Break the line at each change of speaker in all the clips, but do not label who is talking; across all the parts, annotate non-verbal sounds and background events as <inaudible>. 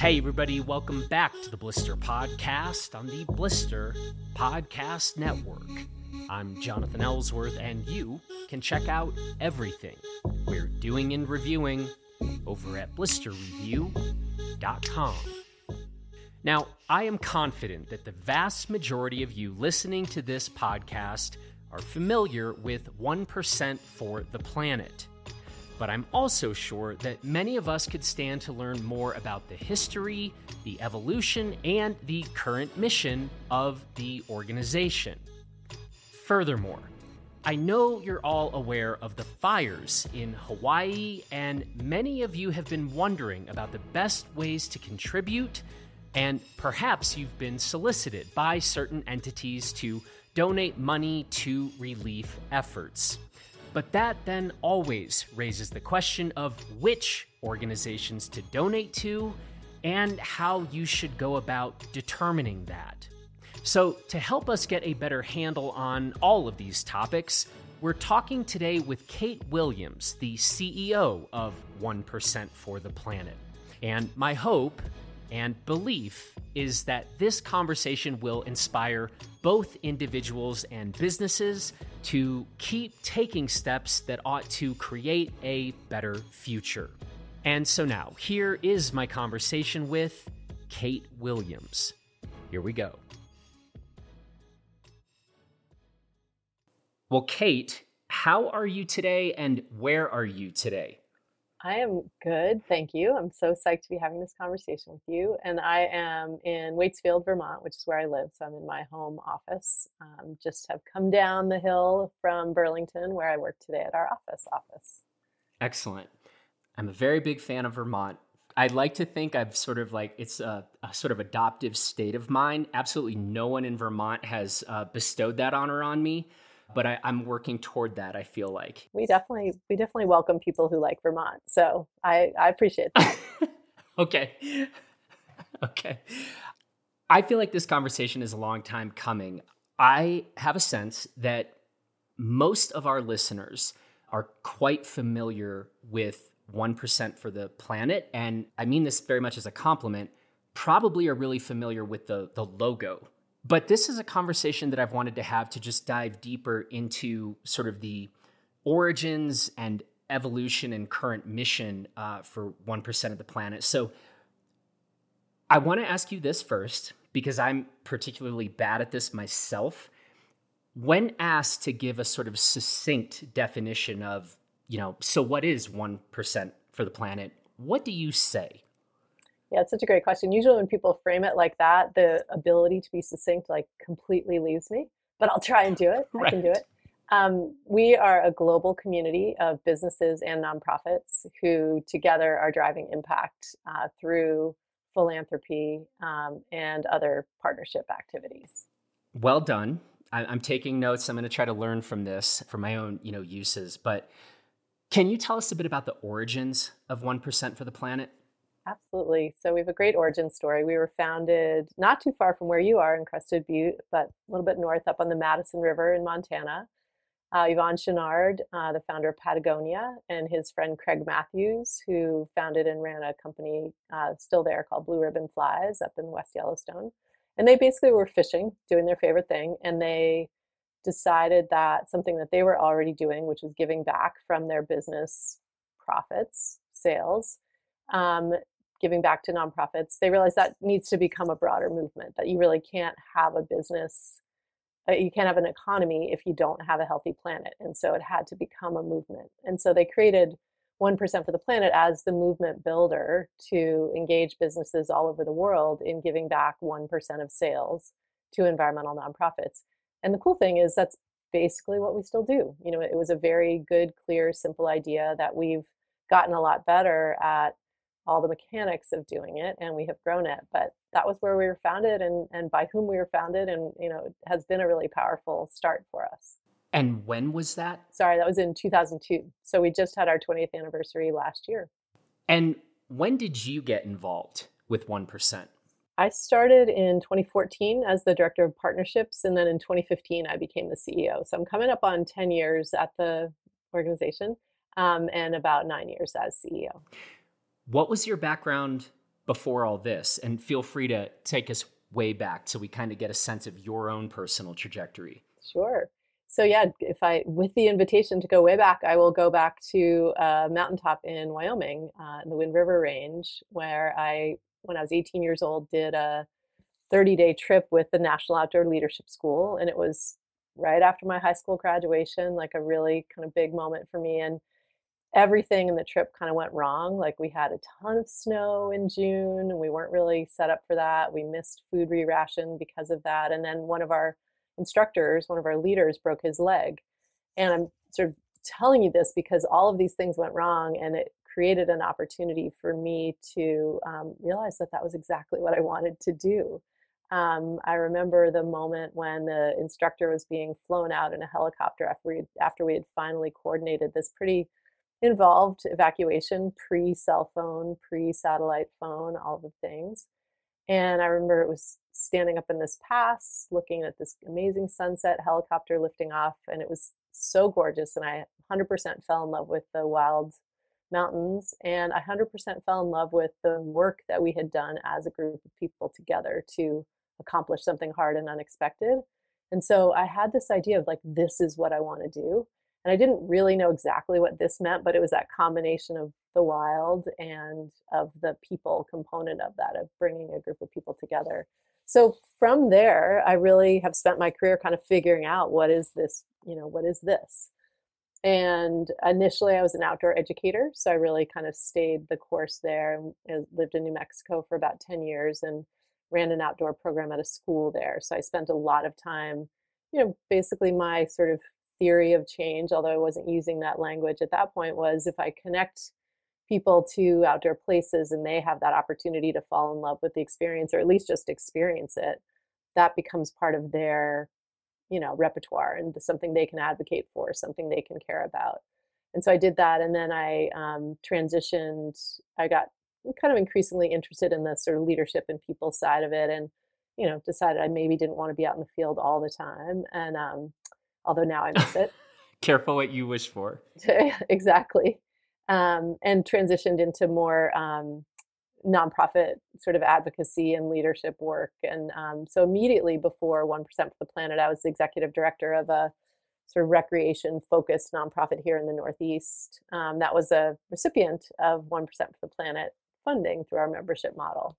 Hey, everybody, welcome back to the Blister Podcast on the Blister Podcast Network. I'm Jonathan Ellsworth, and you can check out everything we're doing and reviewing over at blisterreview.com. Now, I am confident that the vast majority of you listening to this podcast are familiar with 1% for the planet but I'm also sure that many of us could stand to learn more about the history, the evolution, and the current mission of the organization. Furthermore, I know you're all aware of the fires in Hawaii, and many of you have been wondering about the best ways to contribute, and perhaps you've been solicited by certain entities to donate money to relief efforts. But that then always raises the question of which organizations to donate to and how you should go about determining that. So, to help us get a better handle on all of these topics, we're talking today with Kate Williams, the CEO of 1% for the Planet. And my hope and belief is that this conversation will inspire both individuals and businesses to keep taking steps that ought to create a better future. And so now, here is my conversation with Kate Williams. Here we go. Well, Kate, how are you today and where are you today?
I am good, thank you. I'm so psyched to be having this conversation with you. And I am in Waitsfield, Vermont, which is where I live. So I'm in my home office. Um, just have come down the hill from Burlington, where I work today at our office. Office.
Excellent. I'm a very big fan of Vermont. I'd like to think I've sort of like it's a, a sort of adoptive state of mine. Absolutely no one in Vermont has uh, bestowed that honor on me but I, am working toward that. I feel like
we definitely we definitely welcome people who like Vermont. So I I appreciate that. <laughs>
okay, <laughs> okay. I feel like this conversation is a long time coming. I have a sense that most of our listeners are quite familiar with 1% for the planet. And I mean this very much as a compliment, probably are really familiar with the, the logo but this is a conversation that I've wanted to have to just dive deeper into sort of the origins and evolution and current mission uh, for 1% of the planet. So I want to ask you this first because I'm particularly bad at this myself. When asked to give a sort of succinct definition of, you know, so what is 1% for the planet, what do you say?
Yeah, it's such a great question. Usually, when people frame it like that, the ability to be succinct like completely leaves me. But I'll try and do it. Right. <laughs> I can do it. Um, we are a global community of businesses and nonprofits who together are driving impact uh, through philanthropy um, and other partnership activities.
Well done. I, I'm taking notes. I'm going to try to learn from this for my own, you know, uses. But can you tell us a bit about the origins of One Percent for the Planet?
Absolutely. So we have a great origin story. We were founded not too far from where you are in Crested Butte, but a little bit north up on the Madison River in Montana. Uh, Yvon Chouinard, uh, the founder of Patagonia, and his friend Craig Matthews, who founded and ran a company uh, still there called Blue Ribbon Flies up in West Yellowstone. And they basically were fishing, doing their favorite thing, and they decided that something that they were already doing, which was giving back from their business profits, sales, um, giving back to nonprofits, they realize that needs to become a broader movement, that you really can't have a business, uh, you can't have an economy if you don't have a healthy planet. And so it had to become a movement. And so they created 1% for the planet as the movement builder to engage businesses all over the world in giving back 1% of sales to environmental nonprofits. And the cool thing is that's basically what we still do. You know, it was a very good, clear, simple idea that we've gotten a lot better at all the mechanics of doing it and we have grown it but that was where we were founded and and by whom we were founded and you know has been a really powerful start for us
and when was that
sorry that was in 2002 so we just had our 20th anniversary last year
and when did you get involved with 1%
I started in 2014 as the director of partnerships, and then in 2015 I became the CEO. So I'm coming up on 10 years at the organization um, and about nine years as CEO.
What was your background before all this? And feel free to take us way back so we kind of get a sense of your own personal trajectory.
Sure. So yeah, if I with the invitation to go way back, I will go back to a mountaintop in Wyoming, uh, in the Wind River Range, where I, when I was 18 years old, did a 30 day trip with the National Outdoor Leadership School, and it was right after my high school graduation, like a really kind of big moment for me. And everything in the trip kind of went wrong. Like we had a ton of snow in June and we weren't really set up for that. We missed food re-ration because of that. And then one of our instructors, one of our leaders broke his leg. And I'm sort of telling you this because all of these things went wrong and it created an opportunity for me to um, realize that that was exactly what I wanted to do. Um, I remember the moment when the instructor was being flown out in a helicopter after we after we had finally coordinated this pretty involved evacuation pre cell phone, pre satellite phone, all the things. And I remember it was standing up in this pass, looking at this amazing sunset helicopter lifting off, and it was so gorgeous. And I 100% fell in love with the wild mountains, and I 100% fell in love with the work that we had done as a group of people together to accomplish something hard and unexpected. And so I had this idea of like, this is what I want to do. And I didn't really know exactly what this meant, but it was that combination of the wild and of the people component of that, of bringing a group of people together. So from there, I really have spent my career kind of figuring out what is this, you know, what is this? And initially, I was an outdoor educator. So I really kind of stayed the course there and lived in New Mexico for about 10 years and ran an outdoor program at a school there. So I spent a lot of time, you know, basically my sort of theory of change, although I wasn't using that language at that point, was if I connect people to outdoor places and they have that opportunity to fall in love with the experience or at least just experience it, that becomes part of their, you know, repertoire and something they can advocate for, something they can care about. And so I did that, and then I um, transitioned. I got kind of increasingly interested in the sort of leadership and people side of it, and you know, decided I maybe didn't want to be out in the field all the time. And um, although now I miss it. <laughs>
Careful what you wish for. <laughs>
exactly. Um, and transitioned into more um, nonprofit sort of advocacy and leadership work. And um, so immediately before 1% for the Planet, I was the executive director of a sort of recreation focused nonprofit here in the Northeast um, that was a recipient of 1% for the Planet funding through our membership model.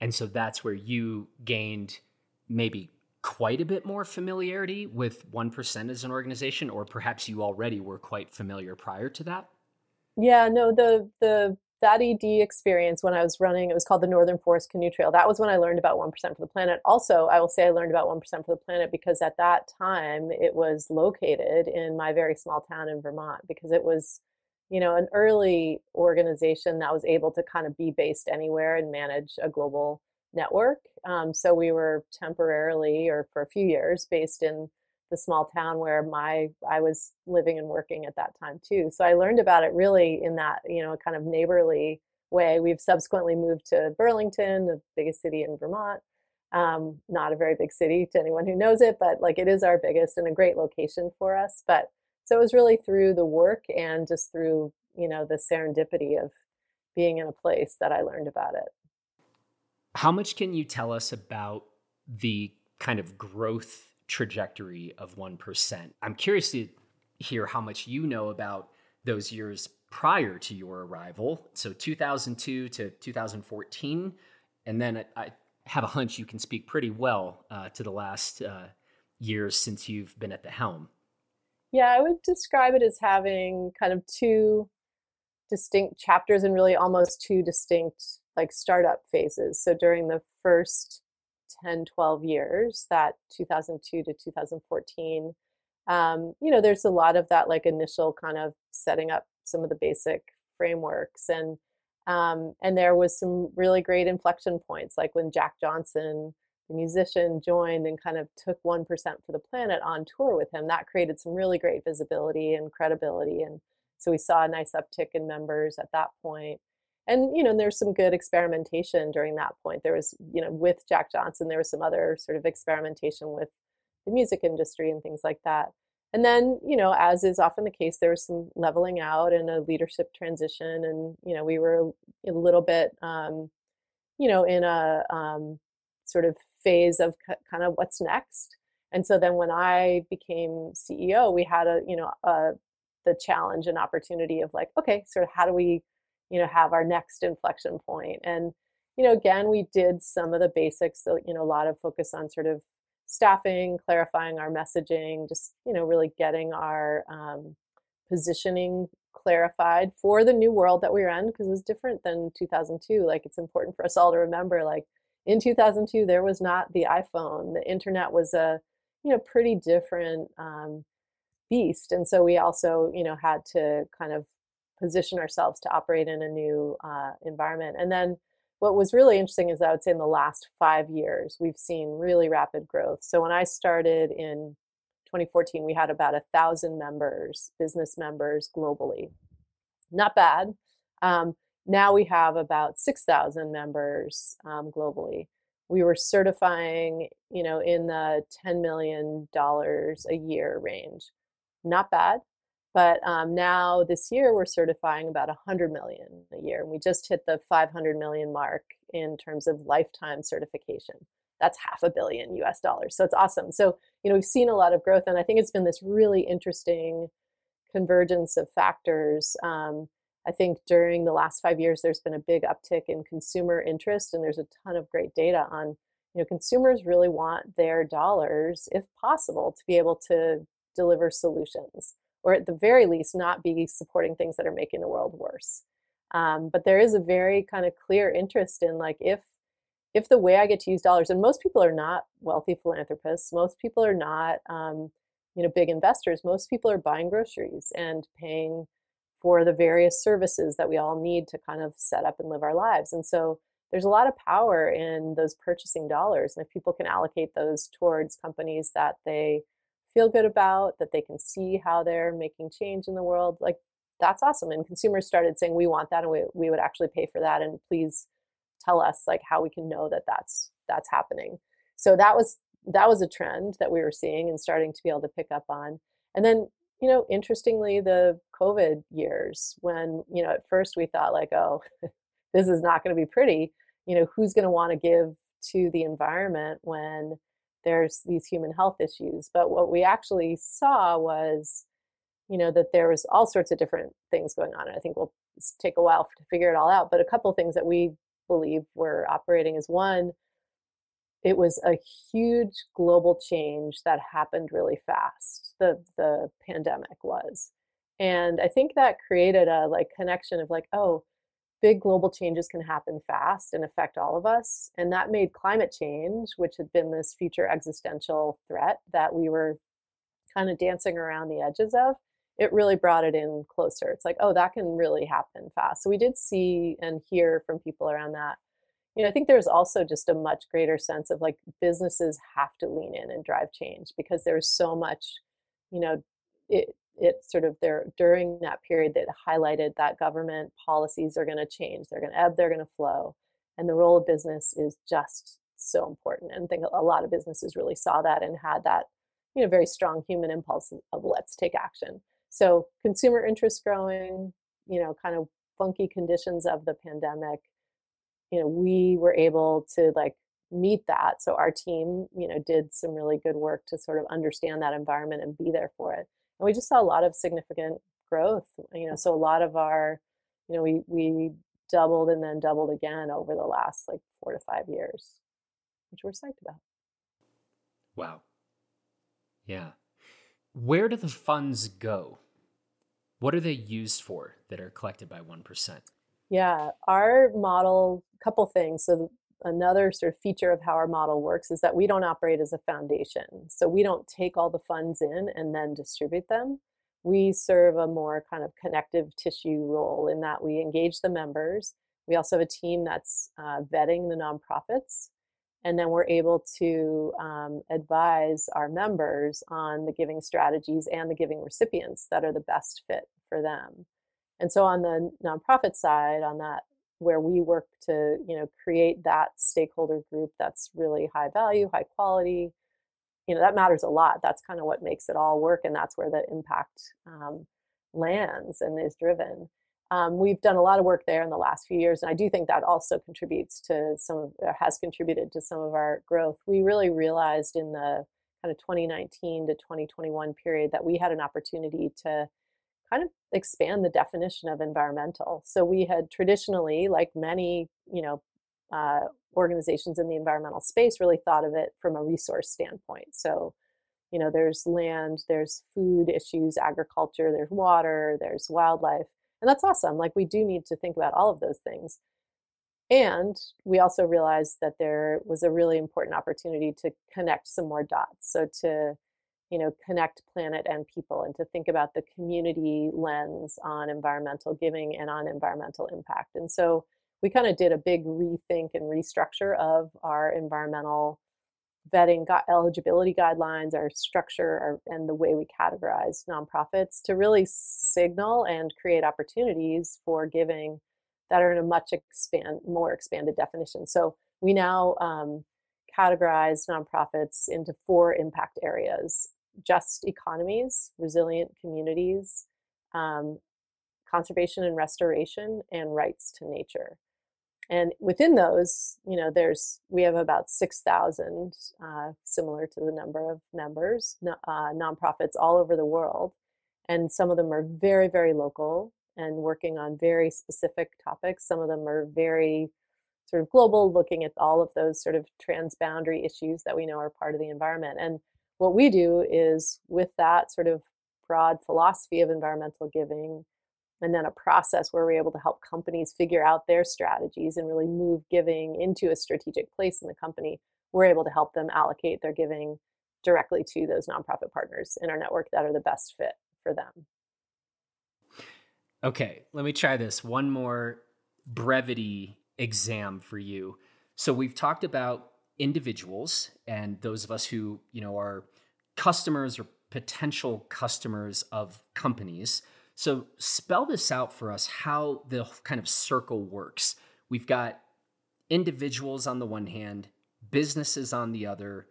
And so that's where you gained maybe quite a bit more familiarity with 1% as an organization or perhaps you already were quite familiar prior to that?
Yeah no the the that ed experience when i was running it was called the northern forest canoe trail. That was when i learned about 1% for the planet. Also i will say i learned about 1% for the planet because at that time it was located in my very small town in vermont because it was you know an early organization that was able to kind of be based anywhere and manage a global network. Um, so we were temporarily, or for a few years, based in the small town where my I was living and working at that time too. So I learned about it really in that you know kind of neighborly way. We've subsequently moved to Burlington, the biggest city in Vermont. Um, not a very big city to anyone who knows it, but like it is our biggest and a great location for us. But so it was really through the work and just through you know the serendipity of being in a place that I learned about it.
How much can you tell us about the kind of growth trajectory of 1%? I'm curious to hear how much you know about those years prior to your arrival. So 2002 to 2014. And then I have a hunch you can speak pretty well uh, to the last uh, years since you've been at the helm.
Yeah, I would describe it as having kind of two distinct chapters and really almost two distinct like startup phases. So during the first 10, 12 years, that 2002 to 2014, um, you know, there's a lot of that like initial kind of setting up some of the basic frameworks and um, and there was some really great inflection points, like when Jack Johnson, the musician, joined and kind of took one percent for the planet on tour with him. That created some really great visibility and credibility, and so we saw a nice uptick in members at that point. And you know there's some good experimentation during that point. There was you know with jack johnson there was some other sort of experimentation with the music industry and things like that. And then you know as is often the case there was some leveling out and a leadership transition and you know we were a little bit um, you know in a um, sort of phase of kind of what's next. And so then when i became ceo we had a you know a, the challenge and opportunity of like okay sort of how do we you know have our next inflection point and you know again we did some of the basics so you know a lot of focus on sort of staffing, clarifying our messaging, just you know really getting our um, positioning clarified for the new world that we are in because it was different than 2002. Like it's important for us all to remember, like in 2002 there was not the iPhone, the internet was a you know pretty different um, beast, and so we also you know had to kind of position ourselves to operate in a new uh, environment, and then what was really interesting is I would say in the last five years, we've seen really rapid growth. So when I started in 2014, we had about a thousand members, business members globally. Not bad. Um, now we have about 6,000 members um, globally. We were certifying, you know, in the $10 million a year range. Not bad. But um, now this year we're certifying about 100 million a year. And we just hit the 500 million mark in terms of lifetime certification. That's half a billion US dollars. So it's awesome. So, you know, we've seen a lot of growth. And I think it's been this really interesting convergence of factors. Um, I think during the last five years, there's been a big uptick in consumer interest, and there's a ton of great data on, you know, consumers really want their dollars, if possible, to be able to deliver solutions or at the very least not be supporting things that are making the world worse. Um, but there is a very kind of clear interest in like if if the way i get to use dollars and most people are not wealthy philanthropists most people are not um, you know big investors most people are buying groceries and paying for the various services that we all need to kind of set up and live our lives. And so there's a lot of power in those purchasing dollars and if people can allocate those towards companies that they feel good about, that they can see how they're making change in the world, like that's awesome. And consumers started saying, we want that and we, we would actually pay for that. And please tell us like how we can know that that's, that's happening. So that was, that was a trend that we were seeing and starting to be able to pick up on. And then, you know, interestingly, the COVID years when, you know, at first we thought like, oh, <laughs> this is not going to be pretty. You know, who's going to want to give to the environment when there's these human health issues. But what we actually saw was, you know, that there was all sorts of different things going on. And I think we'll take a while to figure it all out. But a couple things that we believe were operating is one, it was a huge global change that happened really fast. The the pandemic was. And I think that created a like connection of like, oh, big global changes can happen fast and affect all of us. And that made climate change, which had been this future existential threat that we were kind of dancing around the edges of, it really brought it in closer. It's like, oh, that can really happen fast. So we did see and hear from people around that. You know, I think there's also just a much greater sense of like businesses have to lean in and drive change because there's so much, you know, it, it sort of there during that period that highlighted that government policies are going to change they're going to ebb they're going to flow and the role of business is just so important and I think a lot of businesses really saw that and had that you know very strong human impulse of let's take action. So consumer interest growing you know kind of funky conditions of the pandemic you know we were able to like meet that so our team you know did some really good work to sort of understand that environment and be there for it and we just saw a lot of significant growth you know so a lot of our you know we we doubled and then doubled again over the last like four to five years which we're psyched about.
Wow. Yeah. Where do the funds go? What are they used for that are collected by 1%
yeah our model couple things. So another sort of feature of how our model works is that we don't operate as a foundation. So we don't take all the funds in and then distribute them. We serve a more kind of connective tissue role in that we engage the members. We also have a team that's uh, vetting the nonprofits. And then we're able to um, advise our members on the giving strategies and the giving recipients that are the best fit for them. And so on the nonprofit side, on that where we work to you know create that stakeholder group that's really high value high quality you know that matters a lot. That's kind of what makes it all work and that's where the impact um, lands and is driven. Um, we've done a lot of work there in the last few years and i do think that also contributes to some of has contributed to some of our growth. We really realized in the kind of 2019 to 2021 period that we had an opportunity to kind of expand the definition of environmental so we had traditionally like many you know uh, organizations in the environmental space really thought of it from a resource standpoint. So, you know, there's land, there's food issues, agriculture, there's water, there's wildlife. And that's awesome. Like, we do need to think about all of those things. And we also realized that there was a really important opportunity to connect some more dots. So, to you know, connect planet and people and to think about the community lens on environmental giving and on environmental impact. And so we kind of did a big rethink and restructure of our environmental vetting eligibility guidelines, our structure, our, and the way we categorize nonprofits to really signal and create opportunities for giving that are in a much expand more expanded definition. So we now um, categorize nonprofits into four impact areas: just economies, resilient communities, um, conservation and restoration, and rights to nature. And within those you know there's we have about 6000 uh, similar to the number of members uh, nonprofits all over the world. And some of them are very very local and working on very specific topics. Some of them are very sort of global looking at all of those sort of transboundary issues that we know are part of the environment. And what we do is with that sort of broad philosophy of environmental giving and then a process where we're able to help companies figure out their strategies and really move giving into a strategic place in the company we're able to help them allocate their giving directly to those nonprofit partners in our network that are the best fit for them.
Okay let me try this one more brevity exam for you. So we've talked about individuals and those of us who you know are customers or potential customers of companies so spell this out for us how the kind of circle works. We've got individuals on the one hand, businesses on the other,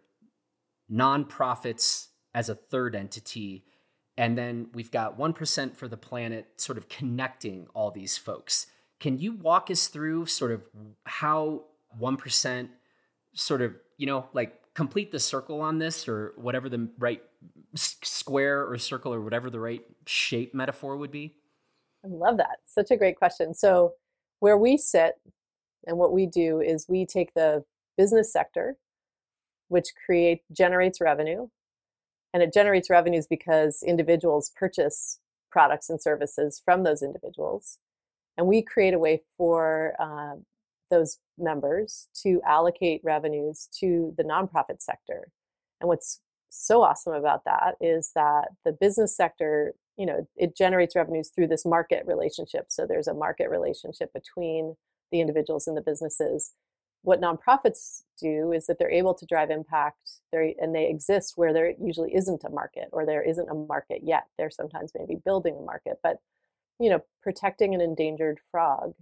nonprofits as a third entity, and then we've got 1% for the planet sort of connecting all these folks. Can you walk us through sort of how 1% sort of, you know, like complete the circle on this or whatever the right square or circle or whatever the right shape metaphor would be?
I love that. Such a great question. So, where we sit and what we do is we take the business sector, which create generates revenue, and it generates revenues because individuals purchase products and services from those individuals, and we create a way for uh, those members to allocate revenues to the nonprofit sector. And what's so awesome about that is that the business sector, you know, it generates revenues through this market relationship. So there's a market relationship between the individuals and the businesses. What nonprofits do is that they're able to drive impact and they exist where there usually isn't a market or there isn't a market yet. They're sometimes maybe building a market, but you know, protecting an endangered frog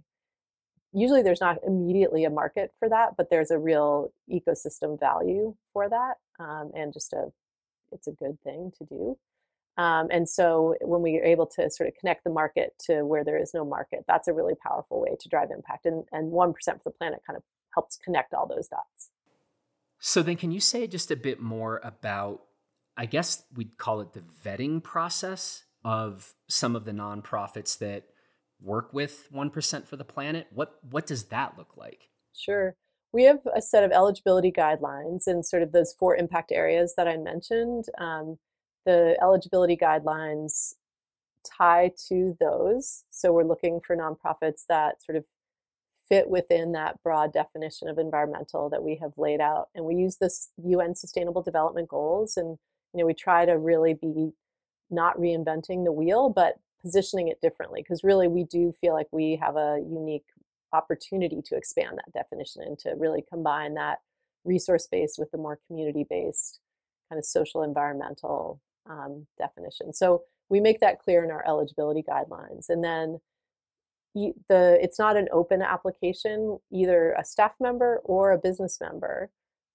usually there's not immediately a market for that, but there's a real ecosystem value for that, um, and just a it's a good thing to do. Um, and so when we are able to sort of connect the market to where there is no market, that's a really powerful way to drive impact. And and one percent for the planet kind of helps connect all those dots.
So then, can you say just a bit more about? I guess we'd call it the vetting process of some of the nonprofits that work with 1% for the planet? What what does that look like?
Sure. We have a set of eligibility guidelines and sort of those four impact areas that I mentioned. Um, the eligibility guidelines tie to those. So we're looking for nonprofits that sort of fit within that broad definition of environmental that we have laid out. And we use this UN Sustainable Development Goals, and you know we try to really be not reinventing the wheel, but positioning it differently because really we do feel like we have a unique opportunity to expand that definition and to really combine that resource based with the more community based kind of social environmental um, definition. So we make that clear in our eligibility guidelines. And then the it's not an open application. Either a staff member or a business member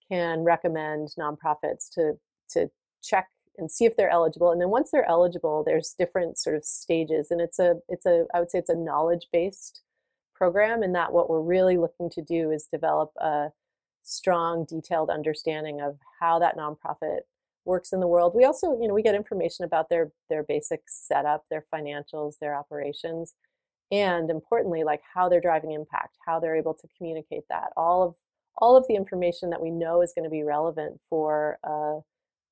can recommend nonprofits to to check and see if they're eligible. And then once they're eligible, there's different sort of stages, and it's a it's a I would say it's a knowledge based program, and that what we're really looking to do is develop a strong, detailed understanding of how that nonprofit works in the world. We also, you know, we get information about their their basic setup, their financials, their operations, and importantly, like how they're driving impact, how they're able to communicate that. All of all of the information that we know is going to be relevant for a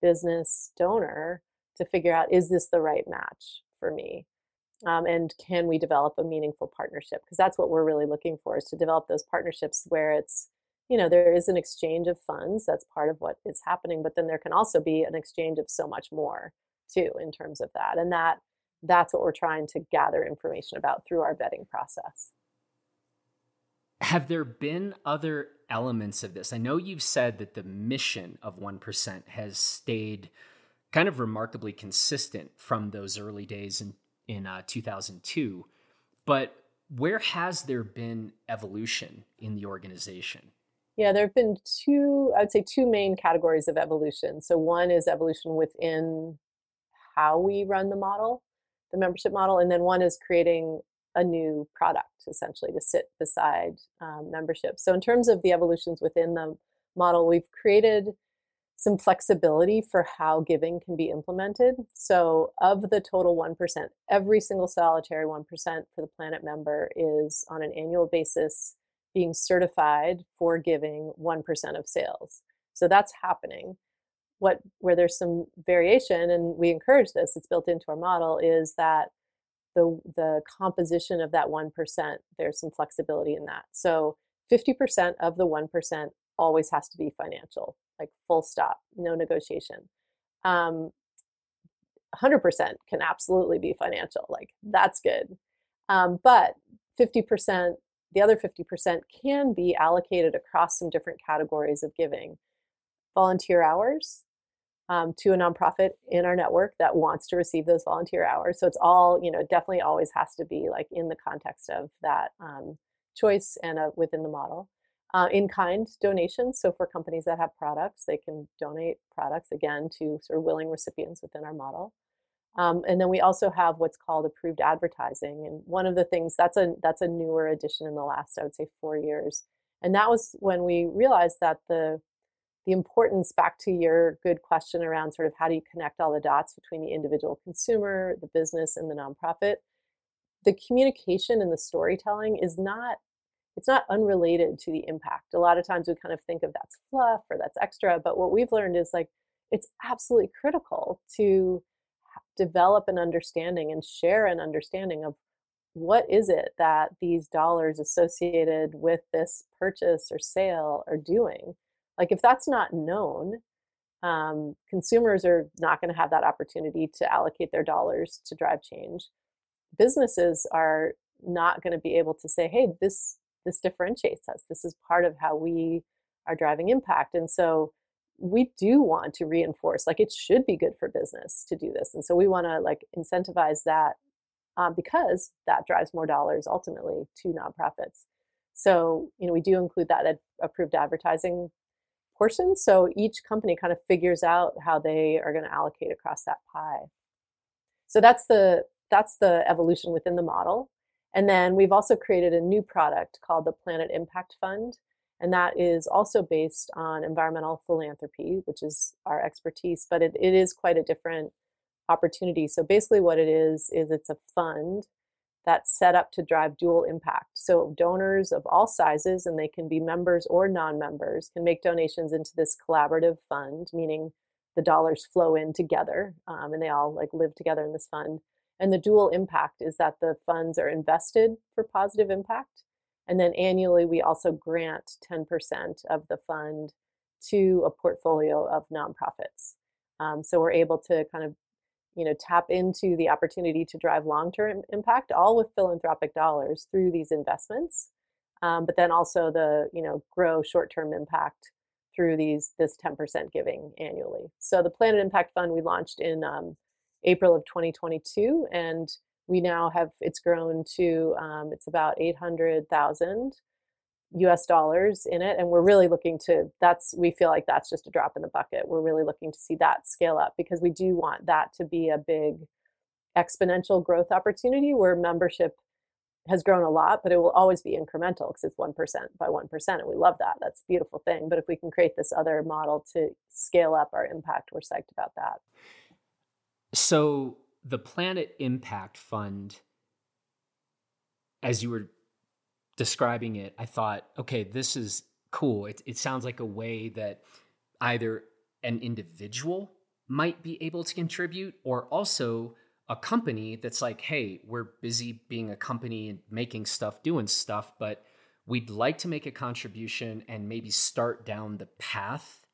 business donor to figure out is this the right match for me? Um, and can we develop a meaningful partnership? Because that's what we're really looking for is to develop those partnerships where it's you know there is an exchange of funds that's part of what is happening but then there can also be an exchange of so much more too in terms of that and that that's what we're trying to gather information about through our vetting process
have there been other elements of this i know you've said that the mission of 1% has stayed kind of remarkably consistent from those early days in in uh, 2002 but where has there been evolution in the organization
yeah, there have been two, I would say, two main categories of evolution. So, one is evolution within how we run the model, the membership model, and then one is creating a new product essentially to sit beside um, membership. So, in terms of the evolutions within the model, we've created some flexibility for how giving can be implemented. So, of the total 1%, every single solitary 1% for the Planet member is on an annual basis being certified for giving 1% of sales. So that's happening. What where there's some variation and we encourage this, it's built into our model is that the the composition of that 1%, there's some flexibility in that. So 50% of the 1% always has to be financial, like full stop, no negotiation. Um, 100% can absolutely be financial, like that's good. Um, but 50% the other 50% can be allocated across some different categories of giving. Volunteer hours um, to a nonprofit in our network that wants to receive those volunteer hours. So it's all, you know, definitely always has to be like in the context of that um, choice and uh, within the model. Uh, in kind donations. So for companies that have products, they can donate products again to sort of willing recipients within our model. Um, and then we also have what's called approved advertising. And one of the things that's a that's a newer addition in the last, I would say, four years. And that was when we realized that the the importance back to your good question around sort of how do you connect all the dots between the individual consumer, the business, and the nonprofit. The communication and the storytelling is not it's not unrelated to the impact. A lot of times we kind of think of that's fluff or that's extra, but what we've learned is like it's absolutely critical to develop an understanding and share an understanding of what is it that these dollars associated with this purchase or sale are doing like if that's not known um, consumers are not going to have that opportunity to allocate their dollars to drive change. Businesses are not going to be able to say hey this this differentiates us. This is part of how we are driving impact. And so we do want to reinforce like it should be good for business to do this. And so we want to like incentivize that um, because that drives more dollars ultimately to nonprofits. So you know we do include that ad- approved advertising portion so each company kind of figures out how they are going to allocate across that pie so that's the that's the evolution within the model and then we've also created a new product called the planet impact fund and that is also based on environmental philanthropy, which is our expertise, but it, it is quite a different opportunity. So basically, what it is, is it's a fund that's set up to drive dual impact. So donors of all sizes, and they can be members or non members, can make donations into this collaborative fund, meaning the dollars flow in together um, and they all like live together in this fund. And the dual impact is that the funds are invested for positive impact and then annually, we also grant 10% of the fund to a portfolio of nonprofits. Um, so we're able to kind of, you know, tap into the opportunity to drive long-term impact, all with philanthropic dollars through these investments. Um, but then also the, you know, grow short-term impact through these this 10% giving annually. So the Planet Impact Fund we launched in um, April of 2022, and we now have it's grown to um, it's about 800,000 US dollars in it. And we're really looking to, that's, we feel like that's just a drop in the bucket. We're really looking to see that scale up because we do want that to be a big exponential growth opportunity where membership has grown a lot, but it will always be incremental because it's 1% by 1%. And we love that. That's a beautiful thing. But if we can create this other model to scale up our impact, we're psyched about that.
So the Planet Impact Fund, as you were describing it, I thought, okay, this is cool. It, it sounds like a way that either an individual might be able to contribute or also a company that's like, hey, we're busy being a company and making stuff, doing stuff, but we'd like to make a contribution and maybe start down the path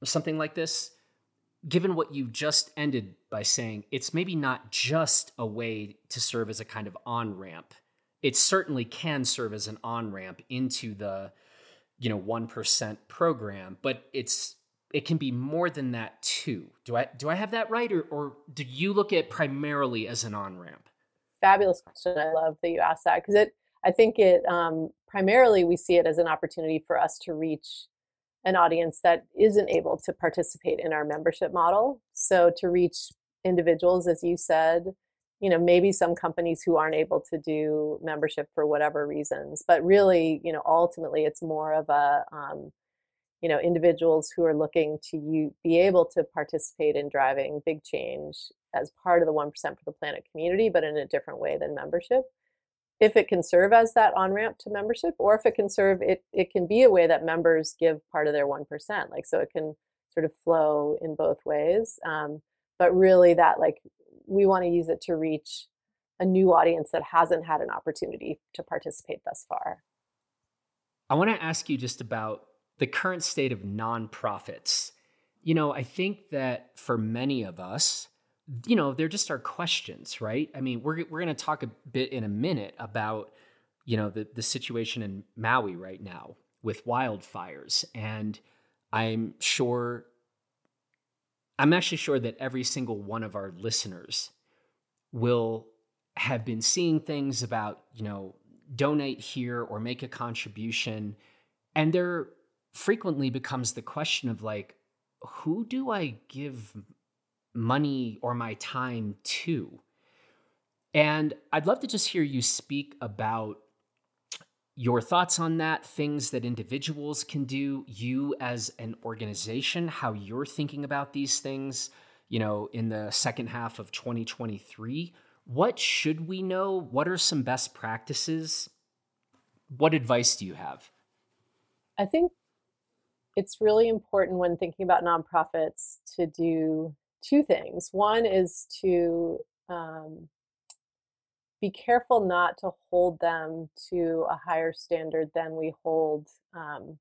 or something like this. Given what you just ended by saying, it's maybe not just a way to serve as a kind of on ramp it certainly can serve as an on ramp into the you know 1% program but it's it can be more than that too. Do i do i have that right or, or do you look at primarily as an on ramp
fabulous question. I love that you asked that because it i think it um, primarily we see it as an opportunity for us to reach an audience that isn't able to participate in our membership model. So to reach individuals as you said you know maybe some companies who aren't able to do membership for whatever reasons but really you know ultimately it's more of a um, you know individuals who are looking to you be able to participate in driving big change as part of the 1% for the planet community but in a different way than membership. If it can serve as that on ramp to membership or if it can serve it it can be a way that members give part of their 1% like so it can sort of flow in both ways um, but really that like we want to use it to reach a new audience that hasn't had an opportunity to participate thus far.
I want to ask you just about the current state of nonprofits. You know, I think that for many of us, you know, they're just our questions, right? I mean, we're we're going to talk a bit in a minute about, you know, the the situation in Maui right now with wildfires and I'm sure I'm actually sure that every single one of our listeners will have been seeing things about, you know, donate here or make a contribution. And there frequently becomes the question of like, who do I give money or my time to? And I'd love to just hear you speak about your thoughts on that, things that individuals can do, you as an organization, how you're thinking about these things, you know, in the second half of 2023. What should we know? What are some best practices? What advice do you have?
I think it's really important when thinking about nonprofits to do two things. One is to um, be careful not to hold them to a higher standard than we hold um,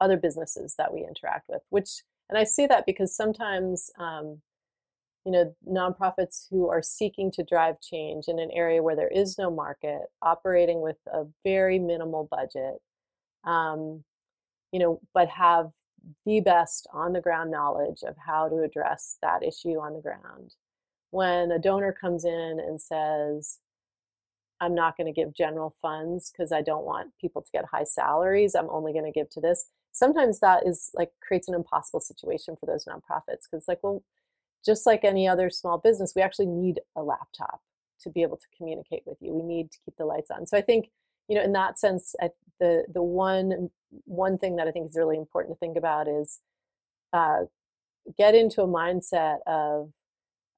other businesses that we interact with which and i say that because sometimes um, you know nonprofits who are seeking to drive change in an area where there is no market operating with a very minimal budget um, you know but have the best on the ground knowledge of how to address that issue on the ground when a donor comes in and says, I'm not going to give general funds because I don't want people to get high salaries. I'm only going to give to this. Sometimes that is like creates an impossible situation for those nonprofits because, like, well, just like any other small business, we actually need a laptop to be able to communicate with you. We need to keep the lights on. So I think, you know, in that sense, the the one one thing that I think is really important to think about is uh, get into a mindset of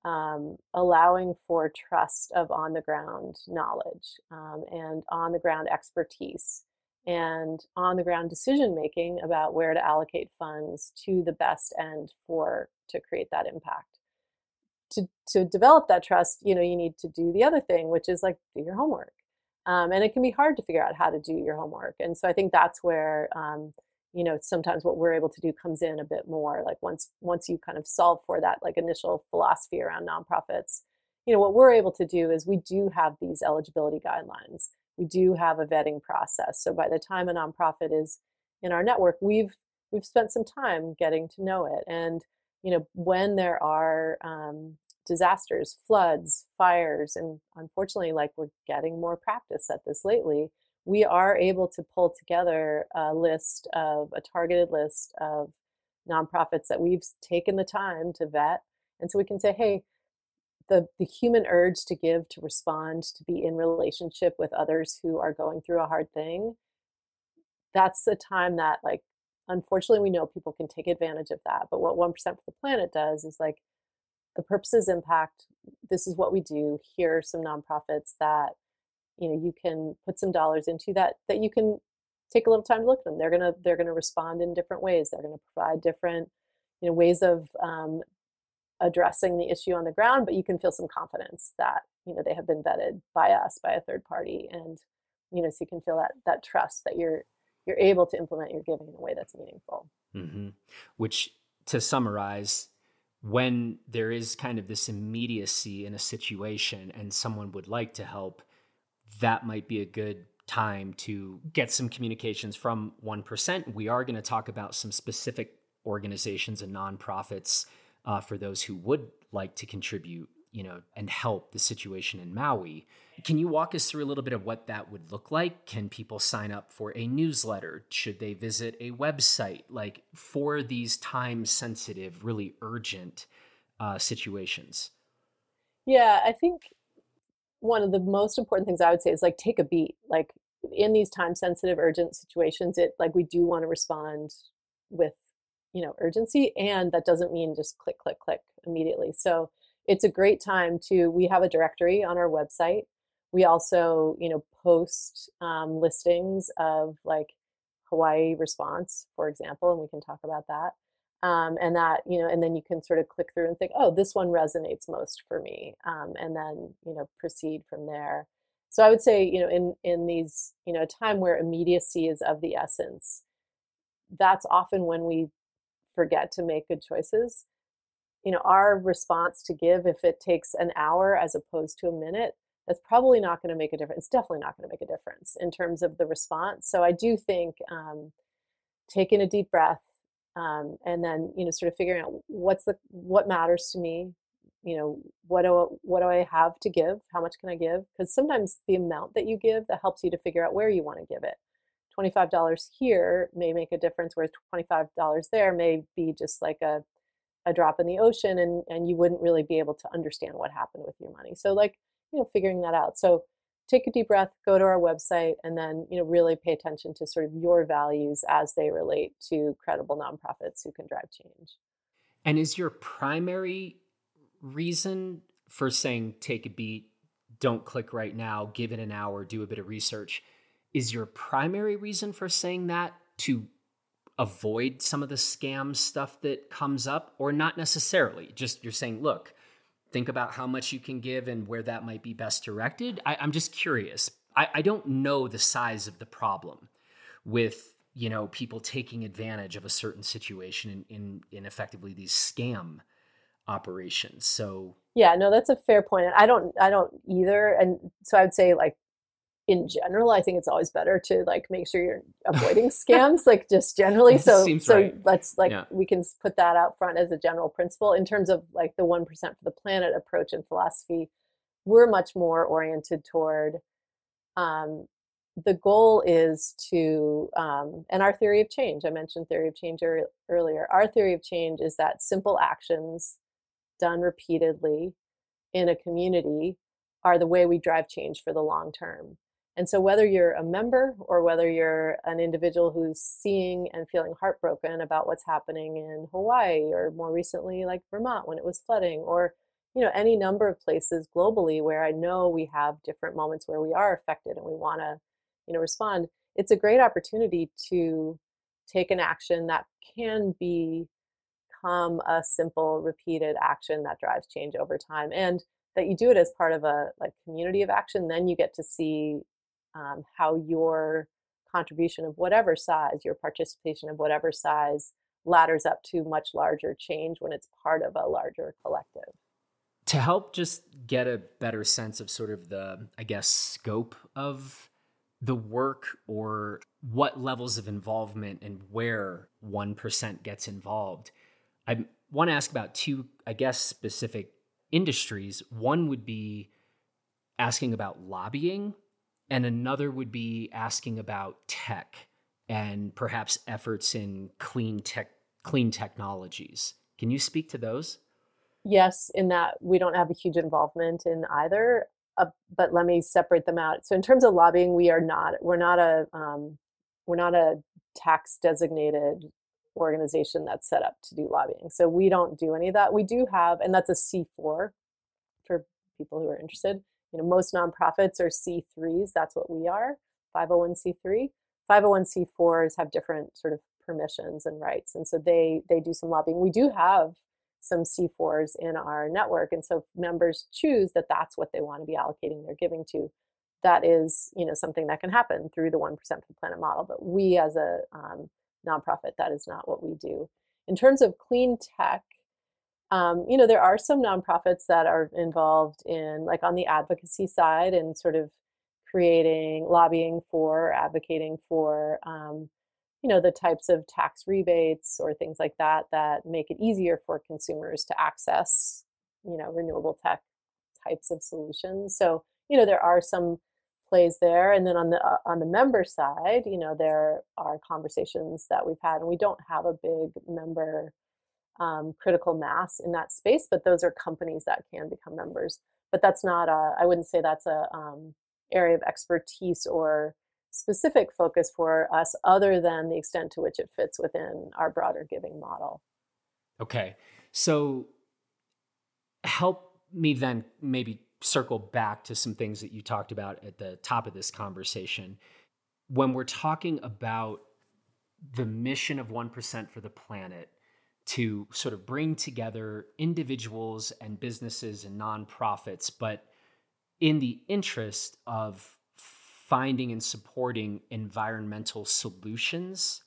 um, allowing for trust of on the ground knowledge um, and on the ground expertise and on the ground decision making about where to allocate funds to the best end for to create that impact. To to develop that trust you know you need to do the other thing which is like do your homework um, and it can be hard to figure out how to do your homework and so i think that's where um, you know sometimes what we're able to do comes in a bit more like once once you kind of solve for that like initial philosophy around nonprofits you know what we're able to do is we do have these eligibility guidelines. We do have a vetting process. So by the time a nonprofit is in our network we've we've spent some time getting to know it. And you know when there are um, disasters floods fires and unfortunately like we're getting more practice at this lately we are able to pull together a list of a targeted list of nonprofits that we've taken the time to vet. And so we can say, hey, the, the human urge to give, to respond, to be in relationship with others who are going through a hard thing, that's the time that, like, unfortunately, we know people can take advantage of that. But what 1% for the planet does is like, the purpose is impact. This is what we do. Here are some nonprofits that you know you can put some dollars into that that you can take a little time to look at them. They're gonna they're gonna respond in different ways. They're gonna provide different you know ways of um, addressing the issue on the ground, but you can feel some confidence that you know they have been vetted by us by a third party, and you know so you can feel that that trust that you're you're able to implement your giving in a way that's meaningful.
Mm-hmm. Which, to summarize, when there is kind of this immediacy in a situation and someone would like to help, that might be a good time to get some communications from 1%. We are going to talk about some specific organizations and nonprofits uh, for those who would like to contribute, you know, and help the situation in Maui. Can you walk us through a little bit of what that would look like? Can people sign up for a newsletter? Should they visit a website? Like for these time sensitive, really urgent uh, situations?
Yeah, I think one of the most important things I would say is like take a beat. Like in these time sensitive, urgent situations, it like we do want to respond with you know urgency, and that doesn't mean just click, click, click immediately. So it's a great time to. We have a directory on our website. We also you know post um, listings of like Hawaii response, for example, and we can talk about that um, and that you know and then you can sort of click through and think oh this one resonates most for me um, and then you know proceed from there. So i would say you know in in these you know time where immediacy is of the essence that's often when we forget to make good choices. You know our response to give if it takes an hour as opposed to a minute that's probably not going to make a difference it's definitely not going to make a difference in terms of the response. So i do think um, taking a deep breath um, and then you know sort of figuring out what's the what matters to me you know what do what do i have to give? How much can i give? Because sometimes the amount that you give that helps you to figure out where you want to give it. $25 here may make a difference whereas $25 there may be just like a, a drop in the ocean and and you wouldn't really be able to understand what happened with your money. So like you know figuring that out. So take a deep breath, go to our website, and then you know really pay attention to sort of your values as they relate to credible nonprofits who can drive change.
And is your primary reason for saying take a beat, don't click right now, give it an hour, do a bit of research? Is your primary reason for saying that to avoid some of the scam stuff that comes up, or not necessarily? Just you're saying, look, think about how much you can give and where that might be best directed. I, am just curious. I, I don't know the size of the problem with you know people taking advantage of a certain situation in in, in effectively these scam operations. So
yeah, no, that's a fair point. I don't I don't either. And so I would say like in general, I think it's always better to like make sure you're avoiding <laughs> scams, like just generally. So, so right. let's like yeah. we can put that out front as a general principle in terms of like the one percent for the planet approach and philosophy. We're much more oriented toward. Um, the goal is to, um, and our theory of change. I mentioned theory of change er- earlier. Our theory of change is that simple actions done repeatedly in a community are the way we drive change for the long term. And so, whether you're a member or whether you're an individual who's seeing and feeling heartbroken about what's happening in Hawaii or more recently, like Vermont when it was flooding, or you know any number of places globally where I know we have different moments where we are affected and we want to, you know, respond. It's a great opportunity to take an action that can become a simple, repeated action that drives change over time, and that you do it as part of a like community of action. Then you get to see um, how your contribution of whatever size, your participation of whatever size, ladders up to much larger change when it's part of a larger collective.
To help just get a better sense of sort of the, I guess, scope of the work or what levels of involvement and where 1% gets involved, I want to ask about two, I guess, specific industries. One would be asking about lobbying and another would be asking about tech and perhaps efforts in clean tech clean technologies. Can you speak to those?
Yes, in that we don't have a huge involvement in either, uh, but let me separate them out. So in terms of lobbying, we are not we're not a um, we're not a tax designated organization that's set up to do lobbying. So we don't do any of that. We do have, and that's a C4 for people who are interested. You know, most nonprofits are C3s. That's what we are, 501c3. 501c4s have different sort of permissions and rights, and so they they do some lobbying. We do have some C4s in our network, and so members choose that that's what they want to be allocating their giving to. That is, you know, something that can happen through the one percent for the planet model. But we, as a um, nonprofit, that is not what we do. In terms of clean tech, um, you know, there are some nonprofits that are involved in, like, on the advocacy side, and sort of creating, lobbying for, advocating for, um, you know, the types of tax rebates or things like that that make it easier for consumers to access, you know, renewable tech types of solutions. So, you know, there are some plays there, and then on the uh, on the member side, you know, there are conversations that we've had, and we don't have a big member um, critical mass in that space, but those are companies that can become members. But that's not a, I wouldn't say that's a um, area of expertise or specific focus for us other than the extent to which it fits within our broader giving model.
Okay. So help me then maybe circle back to some things that you talked about at the top of this conversation. When we're talking about the mission of 1% for the planet, to sort of bring together individuals and businesses and nonprofits, but in the interest of finding and supporting environmental solutions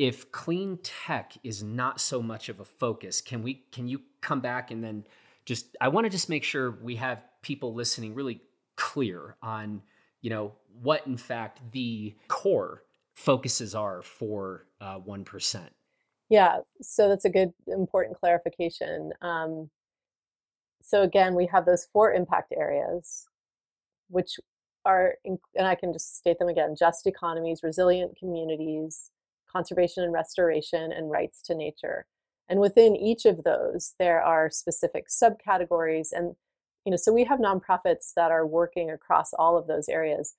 if clean tech is not so much of a focus can we can you come back and then just i want to just make sure we have people listening really clear on you know what in fact the core focuses are for uh, 1%
yeah, so that's a good, important clarification. Um, so again, we have those four impact areas, which are, and I can just state them again: just economies, resilient communities, conservation and restoration, and rights to nature. And within each of those, there are specific subcategories, and you know, so we have nonprofits that are working across all of those areas,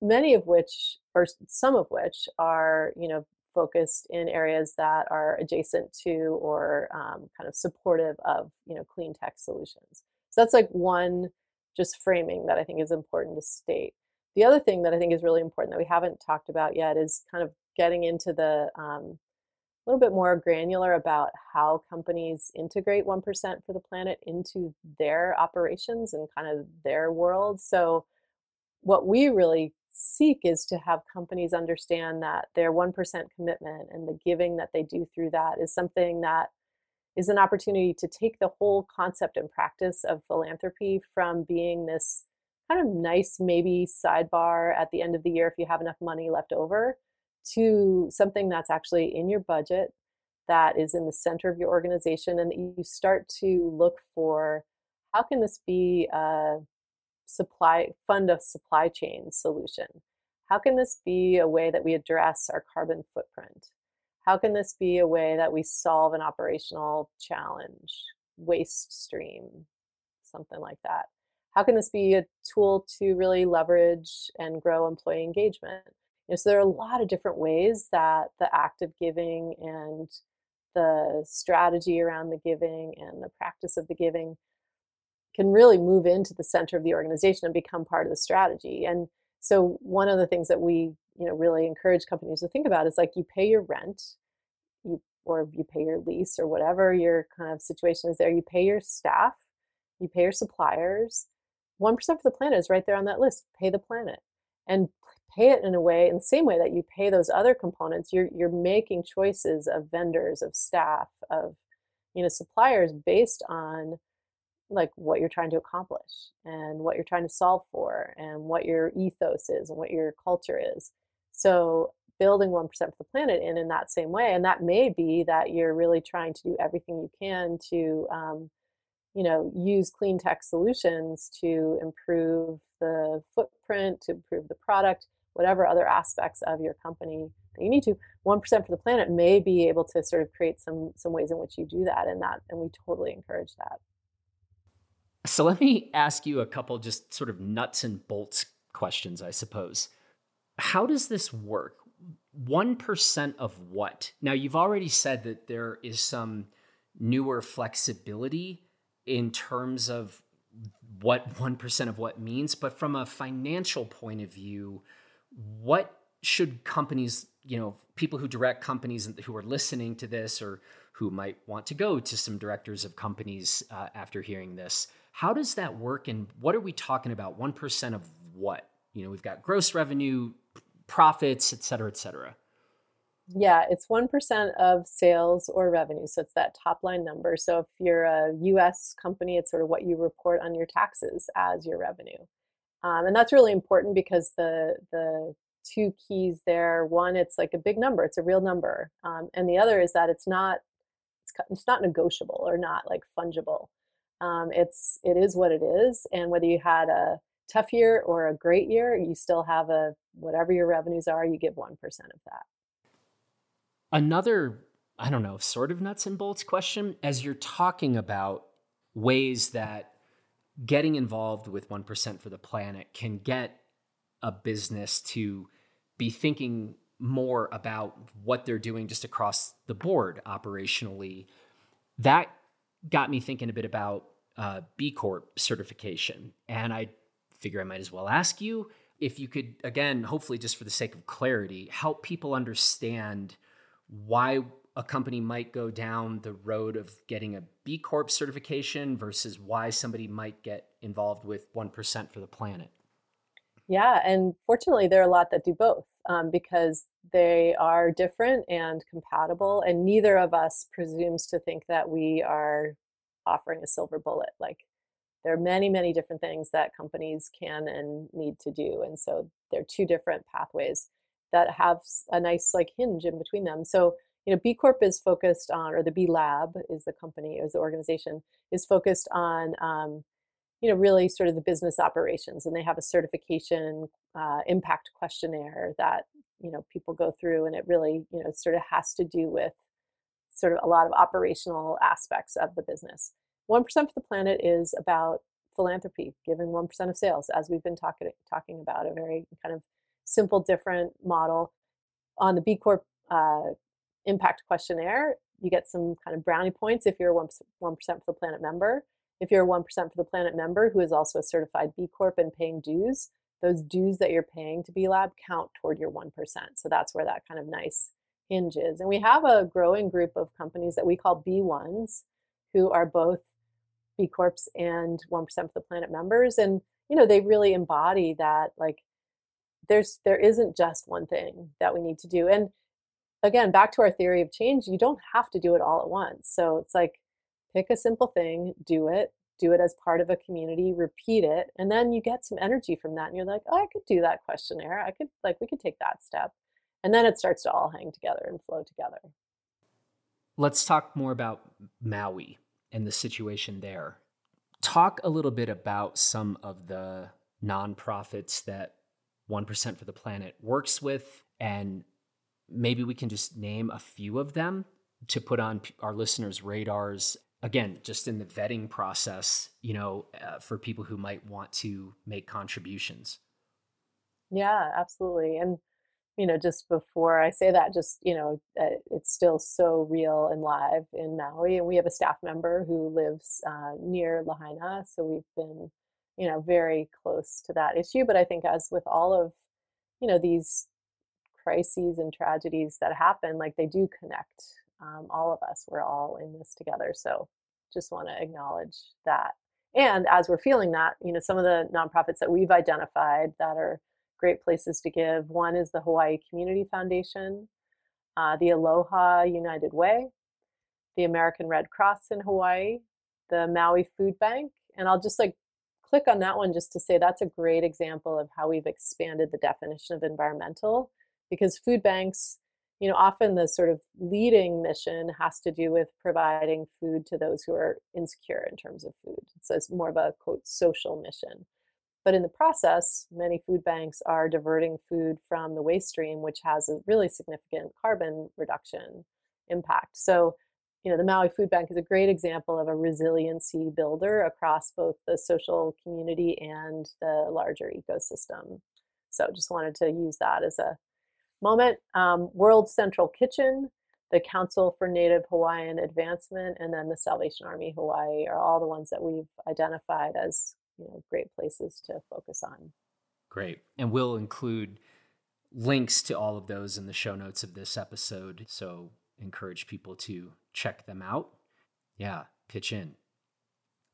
many of which, or some of which, are you know focused in areas that are adjacent to or um, kind of supportive of you know clean tech solutions. So that's like one just framing that i think is important to state. The other thing that i think is really important that we haven't talked about yet is kind of getting into the um, a little bit more granular about how companies integrate 1% for the planet into their operations and kind of their world. So what we really seek is to have companies understand that their 1% commitment and the giving that they do through that is something that is an opportunity to take the whole concept and practice of philanthropy from being this kind of nice, maybe sidebar at the end of the year if you have enough money left over, to something that's actually in your budget, that is in the center of your organization, and that you start to look for how can this be a supply fund a supply chain solution? How can this be a way that we address our carbon footprint? How can this be a way that we solve an operational challenge, waste stream, something like that? How can this be a tool to really leverage and grow employee engagement? So there are a lot of different ways that the act of giving and the strategy around the giving and the practice of the giving can really move into the center of the organization and become part of the strategy. And so one of the things that we, you know, really encourage companies to think about is like you pay your rent, you or you pay your lease or whatever your kind of situation is there, you pay your staff, you pay your suppliers. 1% for the planet is right there on that list. Pay the planet. And pay it in a way in the same way that you pay those other components you're you're making choices of vendors of staff of you know suppliers based on like what you're trying to accomplish and what you're trying to solve for and what your ethos is and what your culture is. So building 1% for the planet in in that same way and that may be that you're really trying to do everything you can to um, you know use clean tech solutions to improve the footprint, to improve the product, whatever other aspects of your company that you need to. One percent for the planet may be able to sort of create some some ways in which you do that, and that and we totally encourage that.
So let me ask you a couple just sort of nuts and bolts questions, I suppose. How does this work? 1% of what? Now, you've already said that there is some newer flexibility in terms of what 1% of what means, but from a financial point of view, what should companies, you know, people who direct companies and who are listening to this or who might want to go to some directors of companies uh, after hearing this, how does that work and what are we talking about? 1% of what? You know, we've got gross revenue, profits, et cetera, et cetera.
Yeah, it's 1% of sales or revenue. So it's that top line number. So if you're a US company, it's sort of what you report on your taxes as your revenue. Um, and that's really important because the, the two keys there one, it's like a big number, it's a real number. Um, and the other is that it's not, it's, it's not negotiable or not like fungible. Um, it's, it is what it is. And whether you had a tough year or a great year, you still have a, whatever your revenues are, you give 1% of that.
Another, I don't know, sort of nuts and bolts question as you're talking about ways that getting involved with 1% for the planet can get a business to be thinking more about what they're doing just across the board operationally. That got me thinking a bit about uh, B Corp certification. And I figure I might as well ask you if you could, again, hopefully just for the sake of clarity, help people understand why a company might go down the road of getting a B Corp certification versus why somebody might get involved with 1% for the planet.
Yeah, and fortunately, there are a lot that do both um, because they are different and compatible, and neither of us presumes to think that we are offering a silver bullet. Like, there are many, many different things that companies can and need to do, and so there are two different pathways that have a nice like hinge in between them. So, you know, B Corp is focused on, or the B Lab is the company, is the organization, is focused on, um, you know, really sort of the business operations, and they have a certification uh, impact questionnaire that you know people go through, and it really, you know, sort of has to do with sort of a lot of operational aspects of the business. One percent for the planet is about philanthropy, one percent of sales, as we've been talking talking about, a very kind of simple, different model. On the B Corp uh, impact questionnaire, you get some kind of brownie points if you're a 1%, 1% for the planet member. If you're a 1% for the planet member who is also a certified B Corp and paying dues, those dues that you're paying to B Lab count toward your 1%. So that's where that kind of nice hinge is. And we have a growing group of companies that we call B1s who are both B Corps and 1% for the planet members. And, you know, they really embody that like there's there isn't just one thing that we need to do and again back to our theory of change you don't have to do it all at once so it's like pick a simple thing do it do it as part of a community repeat it and then you get some energy from that and you're like oh i could do that questionnaire i could like we could take that step and then it starts to all hang together and flow together
let's talk more about maui and the situation there talk a little bit about some of the nonprofits that 1% for the Planet works with. And maybe we can just name a few of them to put on our listeners' radars. Again, just in the vetting process, you know, uh, for people who might want to make contributions.
Yeah, absolutely. And, you know, just before I say that, just, you know, uh, it's still so real and live in Maui. And we have a staff member who lives uh, near Lahaina. So we've been you know very close to that issue but i think as with all of you know these crises and tragedies that happen like they do connect um, all of us we're all in this together so just want to acknowledge that. And as we're feeling that you know some of the nonprofits that we've identified that are great places to give one is the hawaii community foundation uh, the aloha united way the american red cross in hawaii the maui food bank and i'll just like click on that one just to say that's a great example of how we've expanded the definition of environmental because food banks you know often the sort of leading mission has to do with providing food to those who are insecure in terms of food so it's more of a quote social mission But in the process, many food banks are diverting food from the waste stream, which has a really significant carbon reduction impact. So, you know, the Maui Food Bank is a great example of a resiliency builder across both the social community and the larger ecosystem. So, just wanted to use that as a moment. Um, World Central Kitchen, the Council for Native Hawaiian Advancement, and then the Salvation Army Hawaii are all the ones that we've identified as you know great places to focus on.
Great, and we'll include links to all of those in the show notes of this episode. So encourage people to check them out. Yeah, pitch in.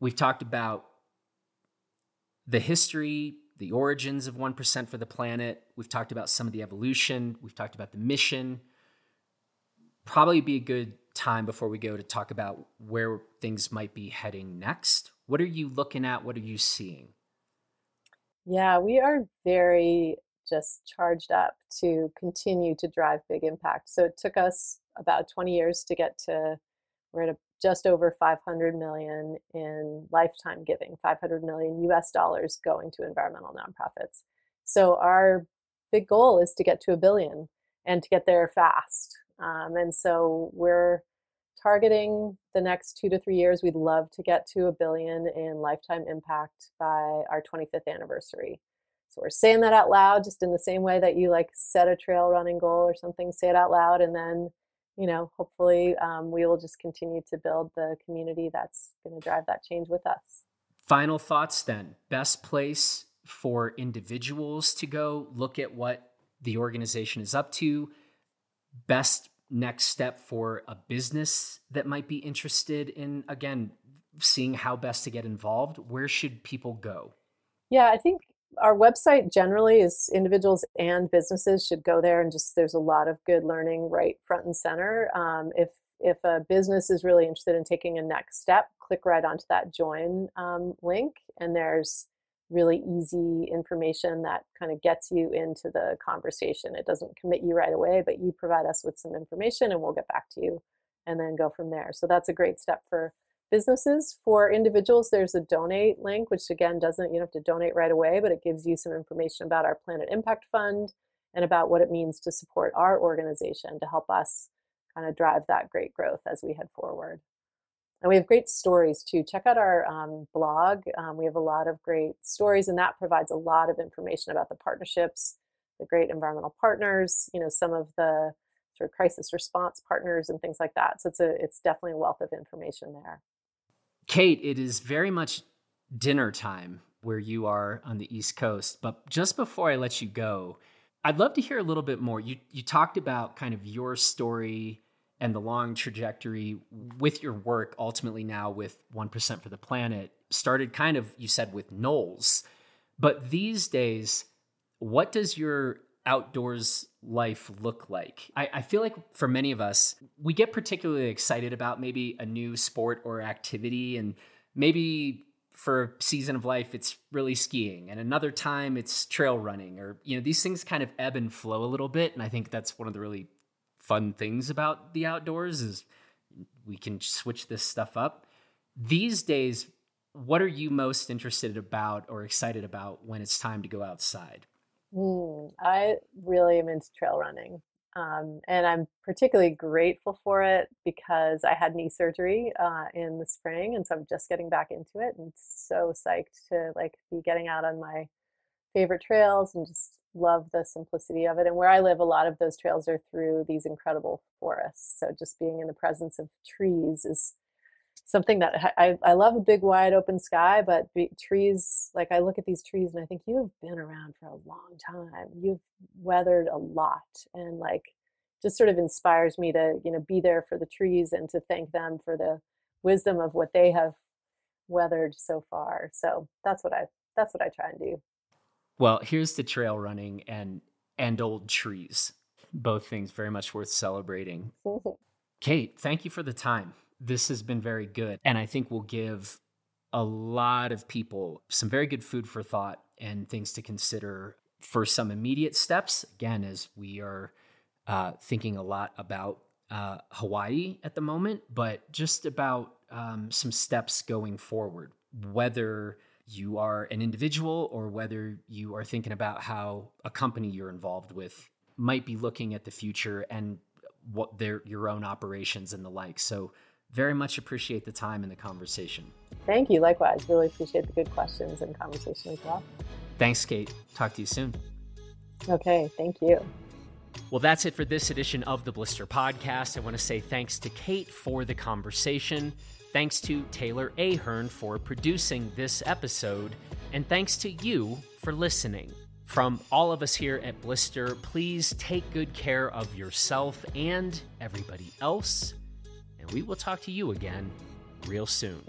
We've talked about the history, the origins of 1% for the planet. We've talked about some of the evolution. We've talked about the mission. Probably be a good time before we go to talk about where things might be heading next. What are you looking at? What are you seeing?
Yeah, we are very just charged up to continue to drive big impact. So it took us about 20 years to get to we're at just over 500 million in lifetime giving 500 million us dollars going to environmental nonprofits. So our big goal is to get to a billion and to get there fast. Um, and so we're targeting the next two to three years we'd love to get to a billion in lifetime impact by our 25th anniversary. So we're saying that out loud just in the same way that you like set a trail running goal or something say it out loud and then you know, hopefully um, we will just continue to build the community that's going to drive that change with us.
Final thoughts then. Best place for individuals to go look at what the organization is up to. Best next step for a business that might be interested in, again, seeing how best to get involved. Where should people go?
Yeah, I think our website generally is individuals and businesses should go there and just there's a lot of good learning right front and center. Um, if if a business is really interested in taking a next step click right onto that join um, link and there's really easy information that kind of gets you into the conversation. It doesn't commit you right away but you provide us with some information and we'll get back to you and then go from there. So that's a great step for businesses. For individuals, there's a donate link, which again doesn't, you don't have to donate right away, but it gives you some information about our Planet Impact Fund and about what it means to support our organization to help us kind of drive that great growth as we head forward. And we have great stories too. Check out our um, blog. Um, we have a lot of great stories, and that provides a lot of information about the partnerships, the great environmental partners, you know, some of the sort of crisis response partners and things like that. So it's a it's definitely a wealth of information there.
Kate, it is very much dinner time where you are on the East Coast. But just before I let you go, I'd love to hear a little bit more. You you talked about kind of your story and the long trajectory with your work ultimately now with 1% for the planet started kind of you said with NOLS. But these days, what does your outdoors life look like? I, I, feel like for many of us, we get particularly excited about maybe a new sport or activity, and maybe for a season of life, it's really skiing, and another time it's trail running, or you know, these things kind of ebb and flow a little bit. And I think that's one of the really fun things about the outdoors is we can switch this stuff up. These days, what are you most interested about or excited about when it's time to go outside?
Mm, I really am into trail running. Um, and I'm particularly grateful for it because I had knee surgery uh, in the spring, and so I'm just getting back into it, and so psyched to like be getting out on my favorite trails and just love the simplicity of it. And where I live, a lot of those trails are through these incredible forests, so just being in the presence of trees is something that I, I love a big wide open sky, but trees, like I look at these trees and I think you have been around for a long time. You've weathered a lot and like just sort of inspires me to, you know, be there for the trees and to thank them for the wisdom of what they have weathered so far. So that's what I that's what I try and do.
Well, here's the trail running and and old trees. Both things very much worth celebrating. <laughs> Kate, thank you for the time this has been very good. And I think will give a lot of people some very good food for thought and things to consider for some immediate steps. Again, as we are uh, thinking a lot about uh, Hawaii at the moment, but just about um, some steps going forward, whether you are an individual or whether you are thinking about how a company you're involved with might be looking at the future and what their your own operations and the like. So very much appreciate the time and the conversation.
Thank you. Likewise. Really appreciate the good questions and conversation as well.
Thanks, Kate. Talk to you soon.
Okay. Thank you.
Well, that's it for this edition of the Blister Podcast. I want to say thanks to Kate for the conversation. Thanks to Taylor Ahern for producing this episode. And thanks to you for listening. From all of us here at Blister, please take good care of yourself and everybody else. We will talk to you again real soon.